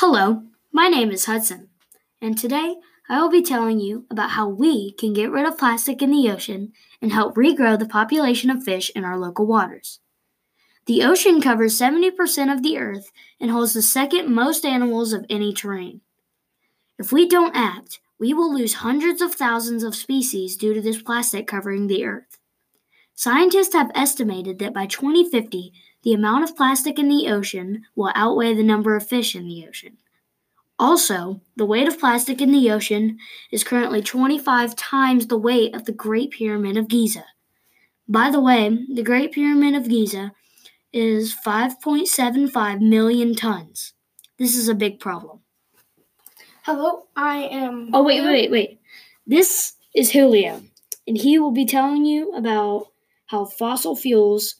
Hello, my name is Hudson, and today I will be telling you about how we can get rid of plastic in the ocean and help regrow the population of fish in our local waters. The ocean covers 70% of the earth and holds the second most animals of any terrain. If we don't act, we will lose hundreds of thousands of species due to this plastic covering the earth. Scientists have estimated that by 2050, the amount of plastic in the ocean will outweigh the number of fish in the ocean. Also, the weight of plastic in the ocean is currently 25 times the weight of the Great Pyramid of Giza. By the way, the Great Pyramid of Giza is 5.75 million tons. This is a big problem. Hello, I am. Oh, wait, wait, wait. This is Julio, and he will be telling you about how fossil fuels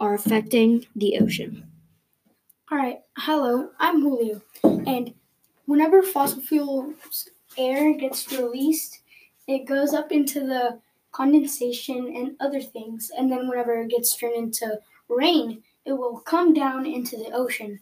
are affecting the ocean. All right, hello, I'm Julio. And whenever fossil fuels air gets released, it goes up into the condensation and other things. And then whenever it gets turned into rain, it will come down into the ocean.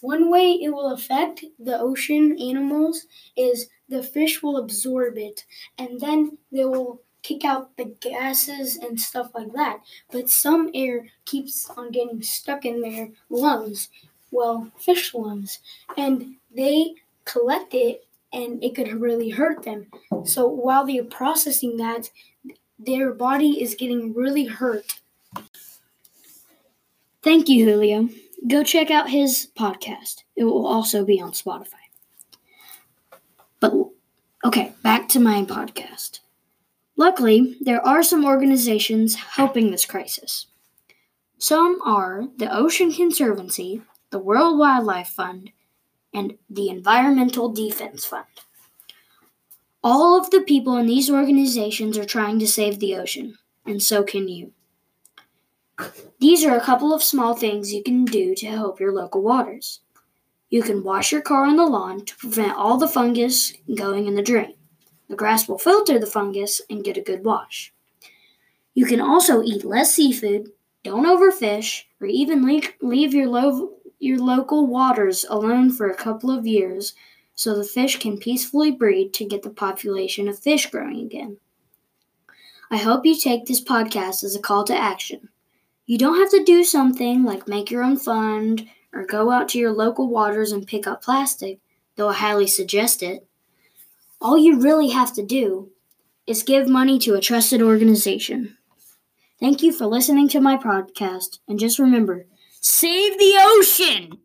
One way it will affect the ocean animals is the fish will absorb it and then they will kick out the gases and stuff like that. But some air keeps on getting stuck in their lungs, well, fish lungs, and they collect it and it could really hurt them. So while they're processing that, their body is getting really hurt. Thank you, Julio. Go check out his podcast. It will also be on Spotify. But okay, back to my podcast. Luckily, there are some organizations helping this crisis. Some are the Ocean Conservancy, the World Wildlife Fund, and the Environmental Defense Fund. All of the people in these organizations are trying to save the ocean, and so can you. These are a couple of small things you can do to help your local waters. You can wash your car on the lawn to prevent all the fungus going in the drain. The grass will filter the fungus and get a good wash. You can also eat less seafood, don't overfish, or even leave your, lo- your local waters alone for a couple of years so the fish can peacefully breed to get the population of fish growing again. I hope you take this podcast as a call to action. You don't have to do something like make your own fund or go out to your local waters and pick up plastic, though I highly suggest it. All you really have to do is give money to a trusted organization. Thank you for listening to my podcast, and just remember save the ocean!